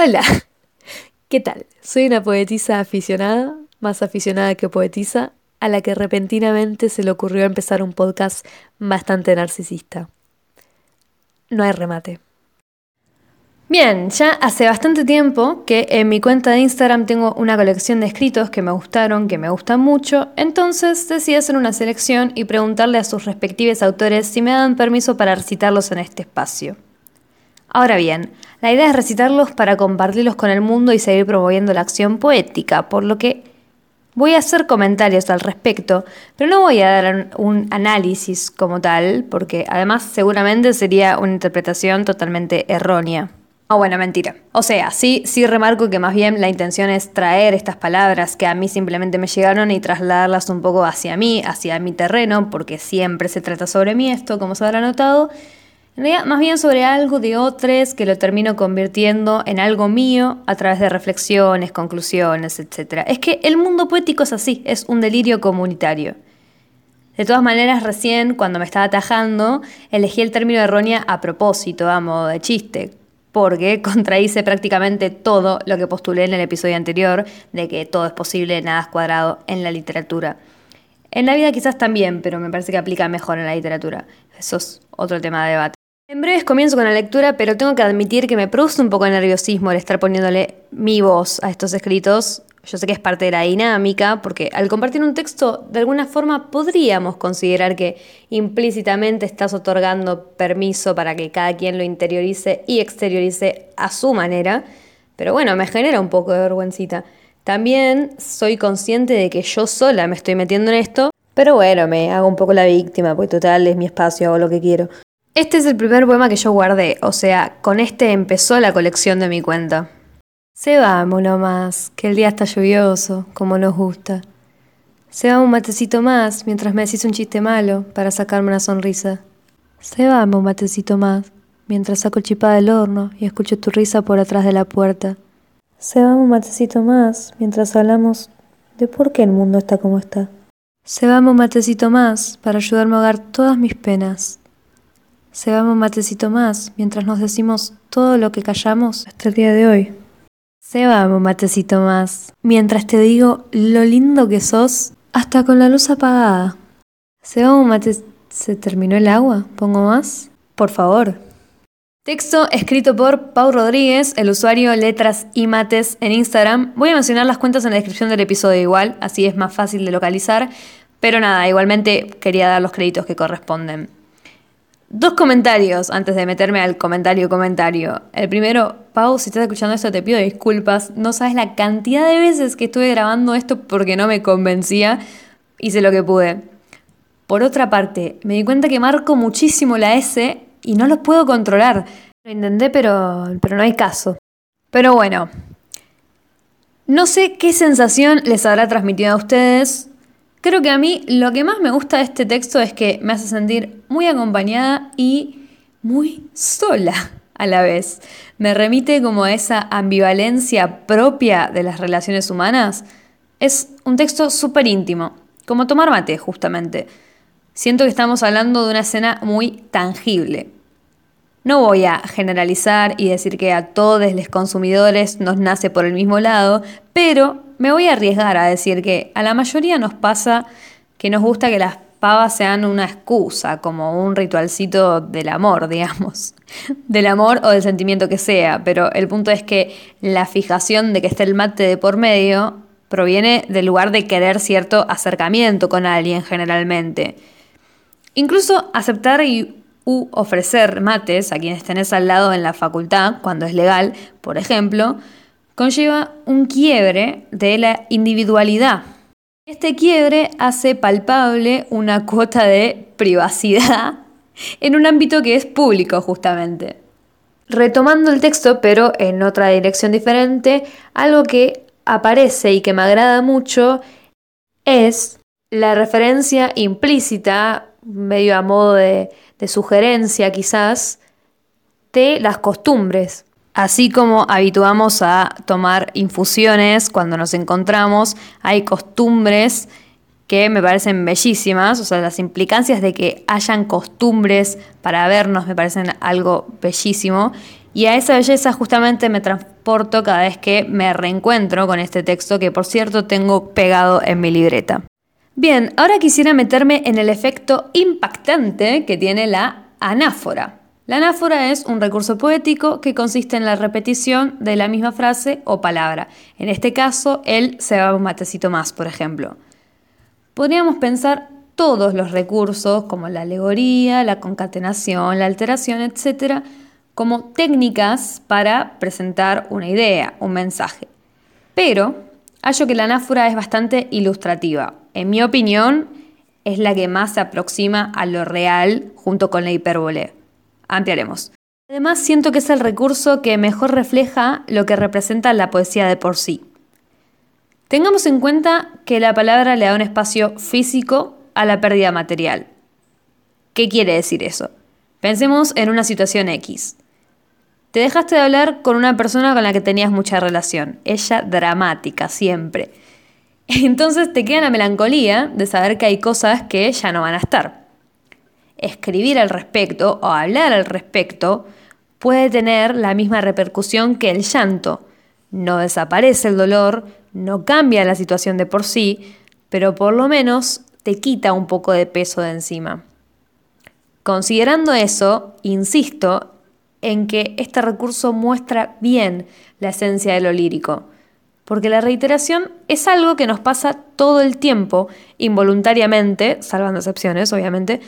Hola, ¿qué tal? Soy una poetisa aficionada, más aficionada que poetisa, a la que repentinamente se le ocurrió empezar un podcast bastante narcisista. No hay remate. Bien, ya hace bastante tiempo que en mi cuenta de Instagram tengo una colección de escritos que me gustaron, que me gustan mucho, entonces decidí hacer una selección y preguntarle a sus respectivos autores si me dan permiso para recitarlos en este espacio. Ahora bien, la idea es recitarlos para compartirlos con el mundo y seguir promoviendo la acción poética, por lo que voy a hacer comentarios al respecto, pero no voy a dar un análisis como tal, porque además seguramente sería una interpretación totalmente errónea. Ah, bueno, mentira. O sea, sí, sí remarco que más bien la intención es traer estas palabras que a mí simplemente me llegaron y trasladarlas un poco hacia mí, hacia mi terreno, porque siempre se trata sobre mí esto, como se habrá notado. En realidad, más bien sobre algo de otros que lo termino convirtiendo en algo mío a través de reflexiones, conclusiones, etc. Es que el mundo poético es así, es un delirio comunitario. De todas maneras, recién, cuando me estaba atajando, elegí el término errónea a propósito, a modo de chiste, porque contradice prácticamente todo lo que postulé en el episodio anterior, de que todo es posible, nada es cuadrado en la literatura. En la vida quizás también, pero me parece que aplica mejor en la literatura. Eso es otro tema de debate. En breves comienzo con la lectura, pero tengo que admitir que me produce un poco de nerviosismo el estar poniéndole mi voz a estos escritos yo sé que es parte de la dinámica, porque al compartir un texto, de alguna forma podríamos considerar que implícitamente estás otorgando permiso para que cada quien lo interiorice y exteriorice a su manera, pero bueno, me genera un poco de vergüencita. También soy consciente de que yo sola me estoy metiendo en esto, pero bueno, me hago un poco la víctima, porque total es mi espacio, hago lo que quiero. Este es el primer poema que yo guardé, o sea, con este empezó la colección de mi cuenta. Se vamos nomás, que el día está lluvioso, como nos gusta. Se va un matecito más mientras me decís un chiste malo para sacarme una sonrisa. Se va un matecito más mientras saco el chipá del horno y escucho tu risa por atrás de la puerta. Se va un matecito más mientras hablamos de por qué el mundo está como está. Se va un matecito más para ayudarme a ahogar todas mis penas. Se va un matecito más mientras nos decimos todo lo que callamos hasta el día de hoy. Se va un matecito más, mientras te digo lo lindo que sos, hasta con la luz apagada. Se va un mate... ¿Se terminó el agua? ¿Pongo más? Por favor. Texto escrito por Pau Rodríguez, el usuario Letras y Mates en Instagram. Voy a mencionar las cuentas en la descripción del episodio igual, así es más fácil de localizar. Pero nada, igualmente quería dar los créditos que corresponden. Dos comentarios antes de meterme al comentario comentario. El primero, Pau, si estás escuchando esto te pido disculpas. No sabes la cantidad de veces que estuve grabando esto porque no me convencía. Hice lo que pude. Por otra parte, me di cuenta que marco muchísimo la S y no lo puedo controlar. Lo intenté, pero, pero no hay caso. Pero bueno, no sé qué sensación les habrá transmitido a ustedes Creo que a mí lo que más me gusta de este texto es que me hace sentir muy acompañada y muy sola a la vez. Me remite como a esa ambivalencia propia de las relaciones humanas. Es un texto súper íntimo, como tomar mate justamente. Siento que estamos hablando de una escena muy tangible. No voy a generalizar y decir que a todos los consumidores nos nace por el mismo lado, pero me voy a arriesgar a decir que a la mayoría nos pasa que nos gusta que las pavas sean una excusa, como un ritualcito del amor, digamos. Del amor o del sentimiento que sea, pero el punto es que la fijación de que esté el mate de por medio proviene del lugar de querer cierto acercamiento con alguien generalmente. Incluso aceptar y u ofrecer mates a quienes tenés al lado en la facultad, cuando es legal, por ejemplo, conlleva un quiebre de la individualidad. Este quiebre hace palpable una cuota de privacidad en un ámbito que es público justamente. Retomando el texto, pero en otra dirección diferente, algo que aparece y que me agrada mucho es la referencia implícita, medio a modo de de sugerencia quizás de las costumbres. Así como habituamos a tomar infusiones cuando nos encontramos, hay costumbres que me parecen bellísimas, o sea, las implicancias de que hayan costumbres para vernos me parecen algo bellísimo, y a esa belleza justamente me transporto cada vez que me reencuentro con este texto que por cierto tengo pegado en mi libreta. Bien, ahora quisiera meterme en el efecto impactante que tiene la anáfora. La anáfora es un recurso poético que consiste en la repetición de la misma frase o palabra. En este caso, él se va un matecito más, por ejemplo. Podríamos pensar todos los recursos, como la alegoría, la concatenación, la alteración, etc., como técnicas para presentar una idea, un mensaje. Pero hallo que la anáfora es bastante ilustrativa. En mi opinión, es la que más se aproxima a lo real junto con la hipérbole ampliaremos. Además, siento que es el recurso que mejor refleja lo que representa la poesía de por sí. Tengamos en cuenta que la palabra le da un espacio físico a la pérdida material. ¿Qué quiere decir eso? Pensemos en una situación X. Te dejaste de hablar con una persona con la que tenías mucha relación, ella dramática, siempre. Entonces te queda la melancolía de saber que hay cosas que ya no van a estar escribir al respecto o hablar al respecto puede tener la misma repercusión que el llanto. No desaparece el dolor, no cambia la situación de por sí, pero por lo menos te quita un poco de peso de encima. Considerando eso, insisto en que este recurso muestra bien la esencia de lo lírico, porque la reiteración es algo que nos pasa todo el tiempo, involuntariamente, salvando excepciones, obviamente,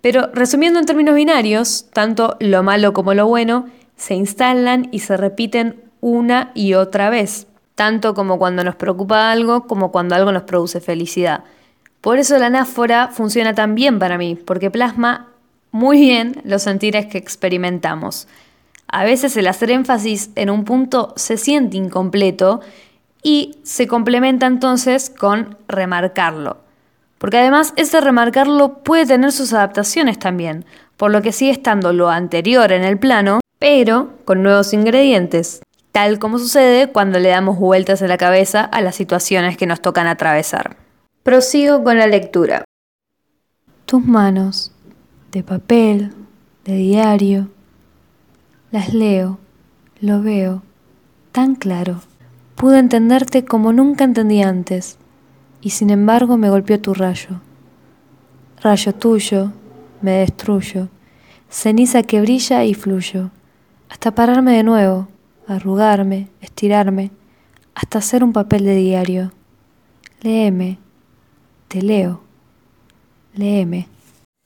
pero resumiendo en términos binarios, tanto lo malo como lo bueno se instalan y se repiten una y otra vez, tanto como cuando nos preocupa algo como cuando algo nos produce felicidad. Por eso la anáfora funciona tan bien para mí, porque plasma muy bien los sentires que experimentamos. A veces el hacer énfasis en un punto se siente incompleto y se complementa entonces con remarcarlo. Porque además ese remarcarlo puede tener sus adaptaciones también, por lo que sigue estando lo anterior en el plano, pero con nuevos ingredientes, tal como sucede cuando le damos vueltas en la cabeza a las situaciones que nos tocan atravesar. Prosigo con la lectura. Tus manos, de papel, de diario, las leo, lo veo, tan claro. Pude entenderte como nunca entendí antes y sin embargo me golpeó tu rayo. Rayo tuyo, me destruyo, ceniza que brilla y fluyo, hasta pararme de nuevo, arrugarme, estirarme, hasta hacer un papel de diario. Léeme, te leo, léeme.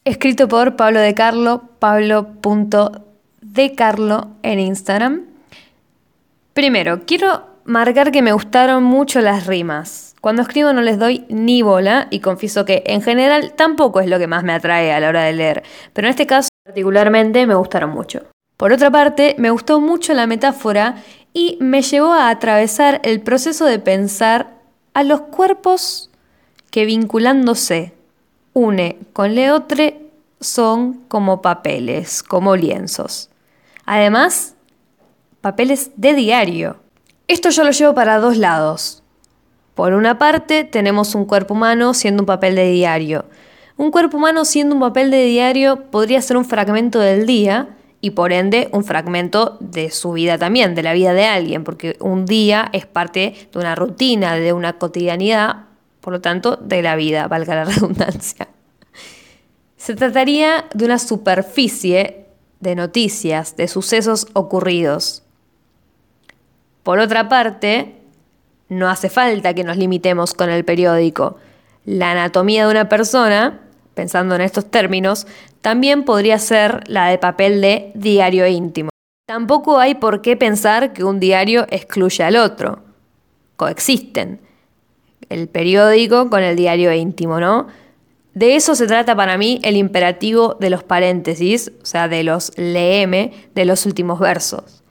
Escrito por Pablo de Carlo, pablo.decarlo en Instagram. Primero, quiero marcar que me gustaron mucho las rimas. Cuando escribo no les doy ni bola y confieso que en general tampoco es lo que más me atrae a la hora de leer, pero en este caso particularmente me gustaron mucho. Por otra parte, me gustó mucho la metáfora y me llevó a atravesar el proceso de pensar a los cuerpos que vinculándose une con leotre son como papeles, como lienzos. Además, papeles de diario. Esto yo lo llevo para dos lados. Por una parte, tenemos un cuerpo humano siendo un papel de diario. Un cuerpo humano siendo un papel de diario podría ser un fragmento del día y por ende un fragmento de su vida también, de la vida de alguien, porque un día es parte de una rutina, de una cotidianidad, por lo tanto, de la vida, valga la redundancia. Se trataría de una superficie de noticias, de sucesos ocurridos. Por otra parte, no hace falta que nos limitemos con el periódico. La anatomía de una persona, pensando en estos términos, también podría ser la de papel de diario íntimo. Tampoco hay por qué pensar que un diario excluye al otro. Coexisten. El periódico con el diario íntimo, ¿no? De eso se trata para mí el imperativo de los paréntesis, o sea, de los leeme de los últimos versos.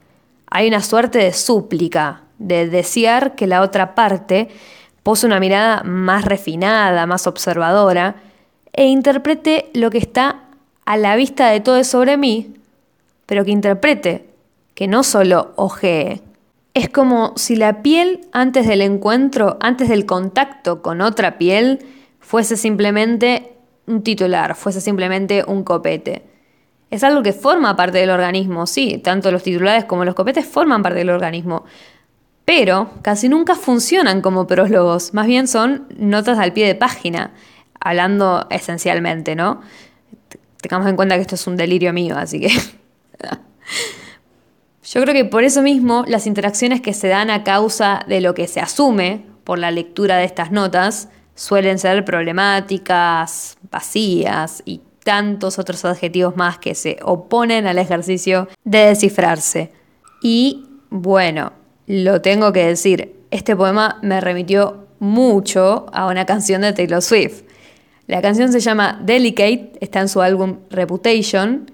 Hay una suerte de súplica, de desear que la otra parte pose una mirada más refinada, más observadora, e interprete lo que está a la vista de todo sobre mí, pero que interprete, que no solo ojee. Es como si la piel antes del encuentro, antes del contacto con otra piel, fuese simplemente un titular, fuese simplemente un copete. Es algo que forma parte del organismo, sí, tanto los titulares como los copetes forman parte del organismo, pero casi nunca funcionan como prólogos, más bien son notas al pie de página, hablando esencialmente, ¿no? Tengamos en cuenta que esto es un delirio mío, así que... Yo creo que por eso mismo las interacciones que se dan a causa de lo que se asume por la lectura de estas notas suelen ser problemáticas, vacías y tantos otros adjetivos más que se oponen al ejercicio de descifrarse. Y bueno, lo tengo que decir, este poema me remitió mucho a una canción de Taylor Swift. La canción se llama Delicate, está en su álbum Reputation.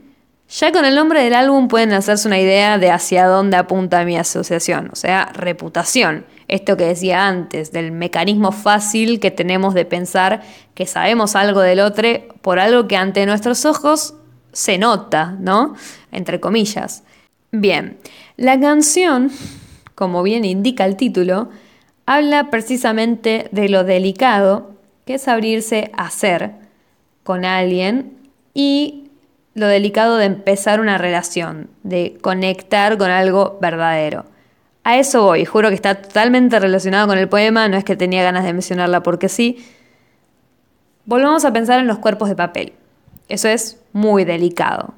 Ya con el nombre del álbum pueden hacerse una idea de hacia dónde apunta mi asociación, o sea, reputación. Esto que decía antes, del mecanismo fácil que tenemos de pensar que sabemos algo del otro por algo que ante nuestros ojos se nota, ¿no? Entre comillas. Bien, la canción, como bien indica el título, habla precisamente de lo delicado que es abrirse a ser con alguien y lo delicado de empezar una relación, de conectar con algo verdadero. A eso voy, juro que está totalmente relacionado con el poema, no es que tenía ganas de mencionarla porque sí. Volvamos a pensar en los cuerpos de papel. Eso es muy delicado.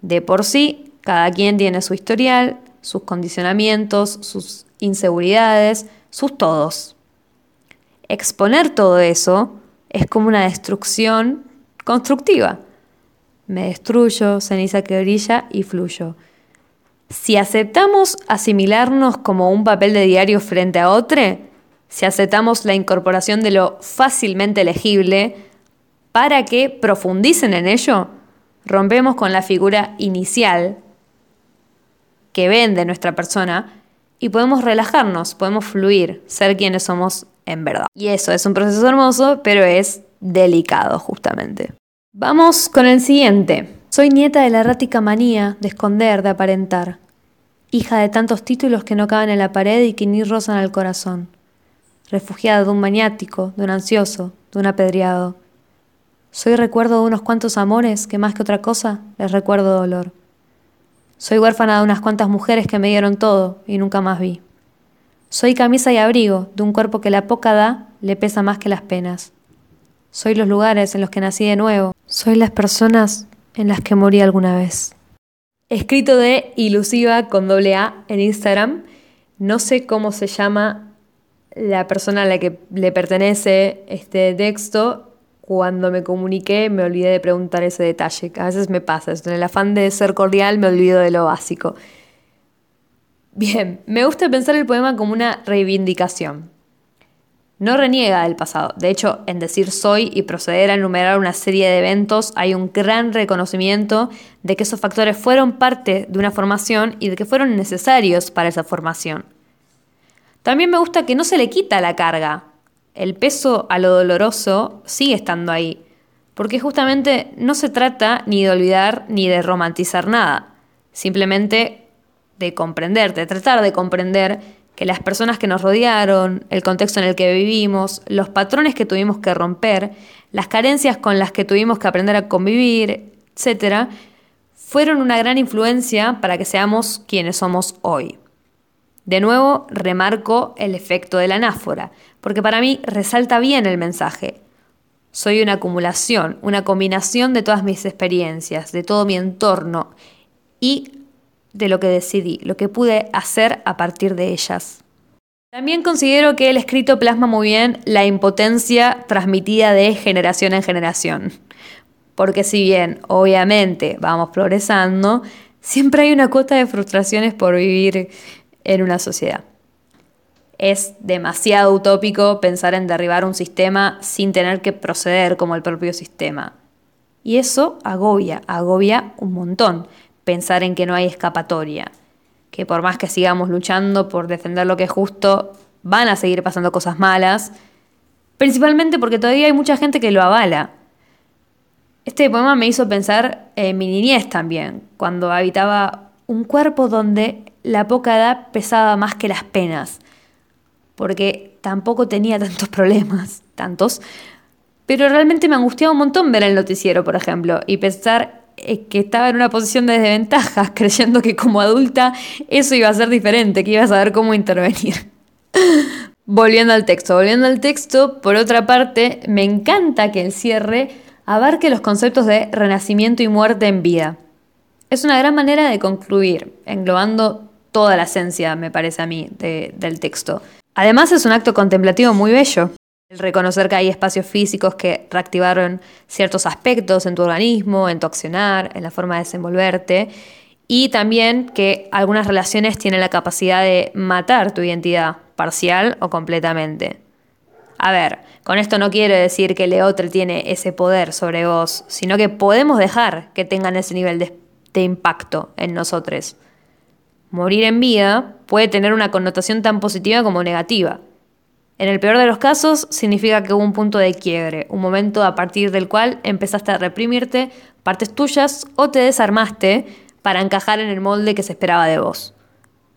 De por sí, cada quien tiene su historial, sus condicionamientos, sus inseguridades, sus todos. Exponer todo eso es como una destrucción constructiva. Me destruyo, ceniza que brilla y fluyo. Si aceptamos asimilarnos como un papel de diario frente a otro, si aceptamos la incorporación de lo fácilmente legible para que profundicen en ello, rompemos con la figura inicial que ven de nuestra persona y podemos relajarnos, podemos fluir, ser quienes somos en verdad. Y eso es un proceso hermoso, pero es delicado justamente. Vamos con el siguiente. Soy nieta de la errática manía de esconder, de aparentar hija de tantos títulos que no caben en la pared y que ni rozan al corazón, refugiada de un maniático, de un ansioso, de un apedreado. Soy recuerdo de unos cuantos amores que más que otra cosa les recuerdo dolor. Soy huérfana de unas cuantas mujeres que me dieron todo y nunca más vi. Soy camisa y abrigo de un cuerpo que la poca da le pesa más que las penas. Soy los lugares en los que nací de nuevo. Soy las personas en las que morí alguna vez escrito de ilusiva con doble A en Instagram. No sé cómo se llama la persona a la que le pertenece este texto. Cuando me comuniqué me olvidé de preguntar ese detalle. A veces me pasa, en el afán de ser cordial me olvido de lo básico. Bien, me gusta pensar el poema como una reivindicación. No reniega del pasado. De hecho, en decir soy y proceder a enumerar una serie de eventos hay un gran reconocimiento de que esos factores fueron parte de una formación y de que fueron necesarios para esa formación. También me gusta que no se le quita la carga. El peso a lo doloroso sigue estando ahí, porque justamente no se trata ni de olvidar ni de romantizar nada, simplemente de comprender, de tratar de comprender que las personas que nos rodearon, el contexto en el que vivimos, los patrones que tuvimos que romper, las carencias con las que tuvimos que aprender a convivir, etc., fueron una gran influencia para que seamos quienes somos hoy. De nuevo, remarco el efecto de la anáfora, porque para mí resalta bien el mensaje. Soy una acumulación, una combinación de todas mis experiencias, de todo mi entorno y de lo que decidí, lo que pude hacer a partir de ellas. También considero que el escrito plasma muy bien la impotencia transmitida de generación en generación. Porque si bien, obviamente, vamos progresando, siempre hay una cuota de frustraciones por vivir en una sociedad. Es demasiado utópico pensar en derribar un sistema sin tener que proceder como el propio sistema. Y eso agobia, agobia un montón pensar en que no hay escapatoria, que por más que sigamos luchando por defender lo que es justo, van a seguir pasando cosas malas, principalmente porque todavía hay mucha gente que lo avala. Este poema me hizo pensar en mi niñez también, cuando habitaba un cuerpo donde la poca edad pesaba más que las penas, porque tampoco tenía tantos problemas, tantos, pero realmente me angustiaba un montón ver el noticiero, por ejemplo, y pensar que estaba en una posición de desventaja, creyendo que como adulta eso iba a ser diferente, que iba a saber cómo intervenir. volviendo al texto, volviendo al texto, por otra parte, me encanta que el cierre abarque los conceptos de renacimiento y muerte en vida. Es una gran manera de concluir, englobando toda la esencia, me parece a mí, del texto. Además es un acto contemplativo muy bello. Reconocer que hay espacios físicos que reactivaron ciertos aspectos en tu organismo, en tu accionar, en la forma de desenvolverte, y también que algunas relaciones tienen la capacidad de matar tu identidad, parcial o completamente. A ver, con esto no quiero decir que el otro tiene ese poder sobre vos, sino que podemos dejar que tengan ese nivel de impacto en nosotros. Morir en vida puede tener una connotación tan positiva como negativa. En el peor de los casos, significa que hubo un punto de quiebre, un momento a partir del cual empezaste a reprimirte partes tuyas o te desarmaste para encajar en el molde que se esperaba de vos.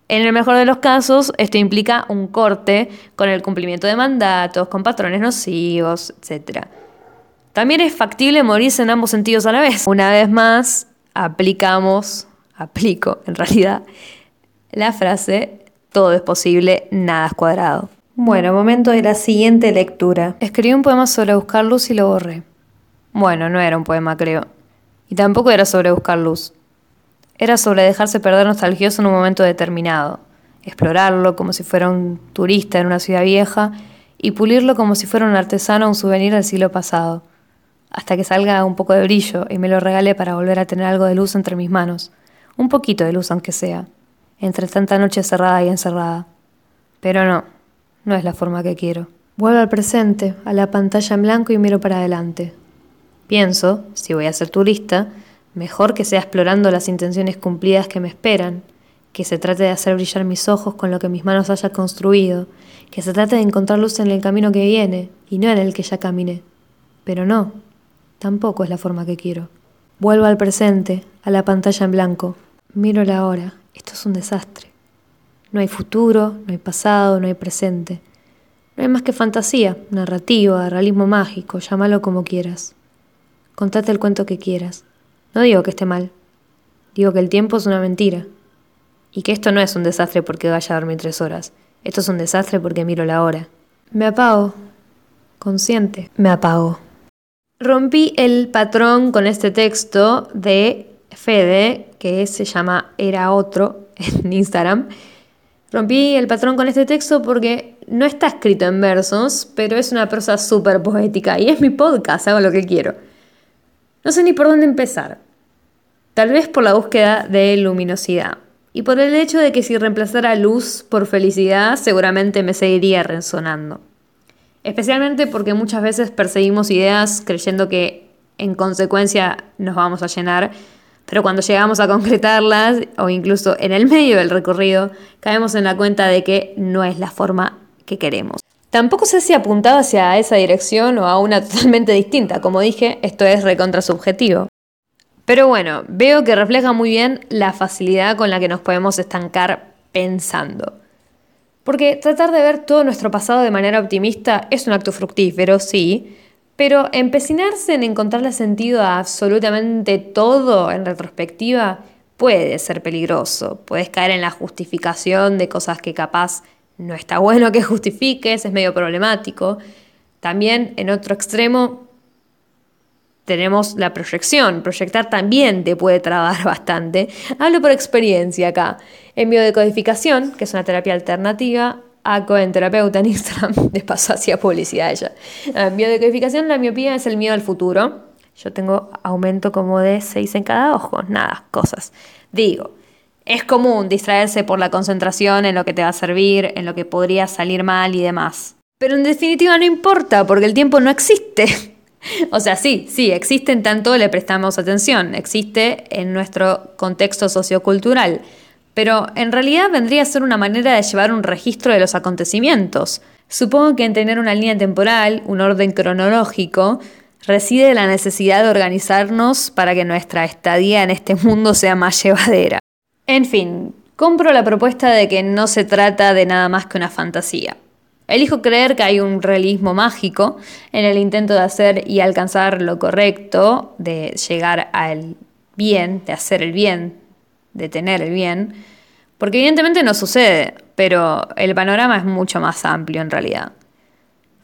En el mejor de los casos, esto implica un corte con el cumplimiento de mandatos, con patrones nocivos, etc. También es factible morirse en ambos sentidos a la vez. Una vez más, aplicamos, aplico en realidad, la frase todo es posible, nada es cuadrado. Bueno, momento de la siguiente lectura. Escribí un poema sobre buscar luz y lo borré. Bueno, no era un poema, creo. Y tampoco era sobre buscar luz. Era sobre dejarse perder nostalgioso en un momento determinado, explorarlo como si fuera un turista en una ciudad vieja y pulirlo como si fuera un artesano o un souvenir del siglo pasado, hasta que salga un poco de brillo y me lo regale para volver a tener algo de luz entre mis manos, un poquito de luz aunque sea, entre tanta noche cerrada y encerrada. Pero no, no es la forma que quiero. Vuelvo al presente, a la pantalla en blanco y miro para adelante. Pienso, si voy a ser turista, mejor que sea explorando las intenciones cumplidas que me esperan, que se trate de hacer brillar mis ojos con lo que mis manos haya construido, que se trate de encontrar luz en el camino que viene y no en el que ya caminé. Pero no, tampoco es la forma que quiero. Vuelvo al presente, a la pantalla en blanco. Miro la hora. Esto es un desastre. No hay futuro, no hay pasado, no hay presente. No hay más que fantasía, narrativa, realismo mágico, llámalo como quieras. Contate el cuento que quieras. No digo que esté mal. Digo que el tiempo es una mentira. Y que esto no es un desastre porque vaya a dormir tres horas. Esto es un desastre porque miro la hora. Me apago. Consciente. Me apago. Rompí el patrón con este texto de Fede, que se llama Era Otro en Instagram Rompí el patrón con este texto porque no está escrito en versos, pero es una prosa súper poética y es mi podcast, hago lo que quiero. No sé ni por dónde empezar. Tal vez por la búsqueda de luminosidad y por el hecho de que si reemplazara luz por felicidad seguramente me seguiría resonando. Especialmente porque muchas veces perseguimos ideas creyendo que en consecuencia nos vamos a llenar pero cuando llegamos a concretarlas o incluso en el medio del recorrido, caemos en la cuenta de que no es la forma que queremos. Tampoco sé si apuntaba hacia esa dirección o a una totalmente distinta. Como dije, esto es recontra subjetivo. Pero bueno, veo que refleja muy bien la facilidad con la que nos podemos estancar pensando. Porque tratar de ver todo nuestro pasado de manera optimista es un acto fructífero, sí, pero empecinarse en encontrarle sentido a absolutamente todo en retrospectiva puede ser peligroso. Puedes caer en la justificación de cosas que capaz no está bueno que justifiques, es medio problemático. También en otro extremo tenemos la proyección. Proyectar también te puede trabar bastante. Hablo por experiencia acá. En biodecodificación, que es una terapia alternativa, a terapeuta en Instagram, de paso hacía publicidad ella. Biodecodificación, la miopía es el miedo al futuro. Yo tengo aumento como de 6 en cada ojo, nada, cosas. Digo, es común distraerse por la concentración en lo que te va a servir, en lo que podría salir mal y demás. Pero en definitiva no importa, porque el tiempo no existe. O sea, sí, sí, existe en tanto le prestamos atención, existe en nuestro contexto sociocultural pero en realidad vendría a ser una manera de llevar un registro de los acontecimientos. Supongo que en tener una línea temporal, un orden cronológico, reside la necesidad de organizarnos para que nuestra estadía en este mundo sea más llevadera. En fin, compro la propuesta de que no se trata de nada más que una fantasía. Elijo creer que hay un realismo mágico en el intento de hacer y alcanzar lo correcto, de llegar al bien, de hacer el bien, de tener el bien, porque evidentemente no sucede, pero el panorama es mucho más amplio en realidad.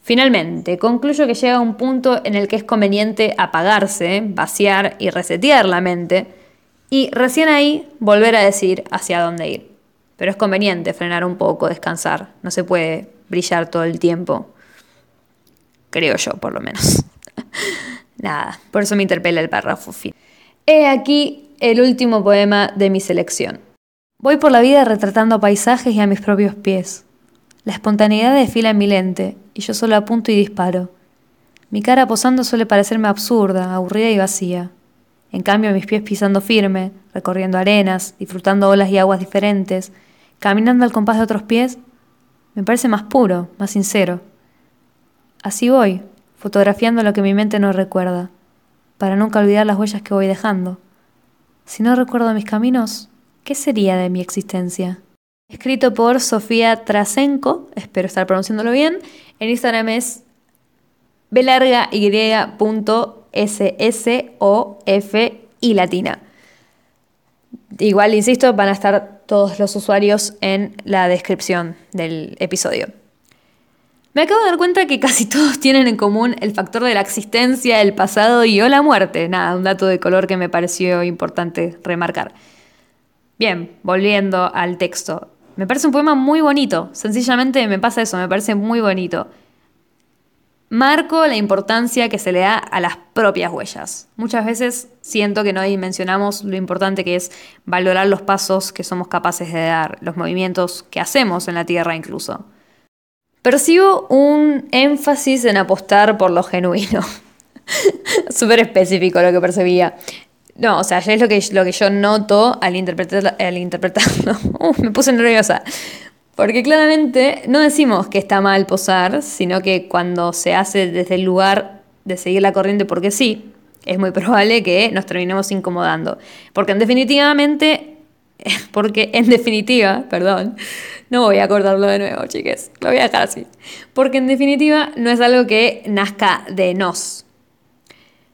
Finalmente, concluyo que llega un punto en el que es conveniente apagarse, vaciar y resetear la mente, y recién ahí volver a decir hacia dónde ir. Pero es conveniente frenar un poco, descansar, no se puede brillar todo el tiempo, creo yo por lo menos. Nada, por eso me interpela el párrafo fin. He aquí el último poema de mi selección. Voy por la vida retratando paisajes y a mis propios pies. La espontaneidad desfila en mi lente, y yo solo apunto y disparo. Mi cara posando suele parecerme absurda, aburrida y vacía. En cambio, mis pies pisando firme, recorriendo arenas, disfrutando olas y aguas diferentes, caminando al compás de otros pies, me parece más puro, más sincero. Así voy, fotografiando lo que mi mente no recuerda, para nunca olvidar las huellas que voy dejando. Si no recuerdo mis caminos, ¿qué sería de mi existencia? escrito por Sofía Trasenko, espero estar pronunciándolo bien. En Instagram es f y latina. Igual, insisto, van a estar todos los usuarios en la descripción del episodio. Me acabo de dar cuenta que casi todos tienen en común el factor de la existencia, el pasado y o la muerte. Nada, un dato de color que me pareció importante remarcar. Bien, volviendo al texto. Me parece un poema muy bonito. Sencillamente me pasa eso, me parece muy bonito. Marco la importancia que se le da a las propias huellas. Muchas veces siento que no dimensionamos lo importante que es valorar los pasos que somos capaces de dar, los movimientos que hacemos en la tierra incluso. Percibo un énfasis en apostar por lo genuino. Súper específico lo que percibía. No, o sea, es lo que, lo que yo noto al, interpretar, al interpretarlo. me puse nerviosa. Porque claramente no decimos que está mal posar, sino que cuando se hace desde el lugar de seguir la corriente porque sí, es muy probable que nos terminemos incomodando. Porque en definitivamente, porque en definitiva, perdón, no voy a acordarlo de nuevo, chiques, lo voy a dejar así. Porque en definitiva no es algo que nazca de nos,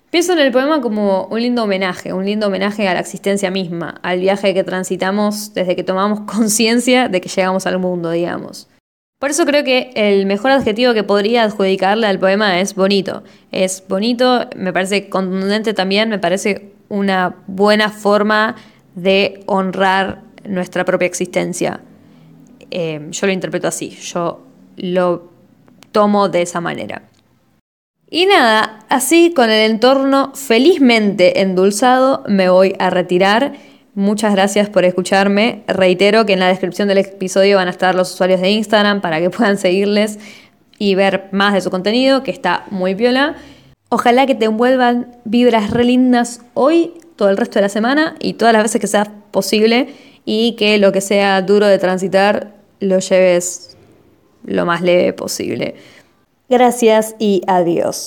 Pienso en el poema como un lindo homenaje, un lindo homenaje a la existencia misma, al viaje que transitamos desde que tomamos conciencia de que llegamos al mundo, digamos. Por eso creo que el mejor adjetivo que podría adjudicarle al poema es bonito. Es bonito, me parece contundente también, me parece una buena forma de honrar nuestra propia existencia. Eh, yo lo interpreto así, yo lo tomo de esa manera. Y nada, así con el entorno felizmente endulzado me voy a retirar. Muchas gracias por escucharme. Reitero que en la descripción del episodio van a estar los usuarios de Instagram para que puedan seguirles y ver más de su contenido, que está muy piola. Ojalá que te envuelvan vibras re lindas hoy, todo el resto de la semana y todas las veces que sea posible y que lo que sea duro de transitar lo lleves lo más leve posible. Gracias y adiós.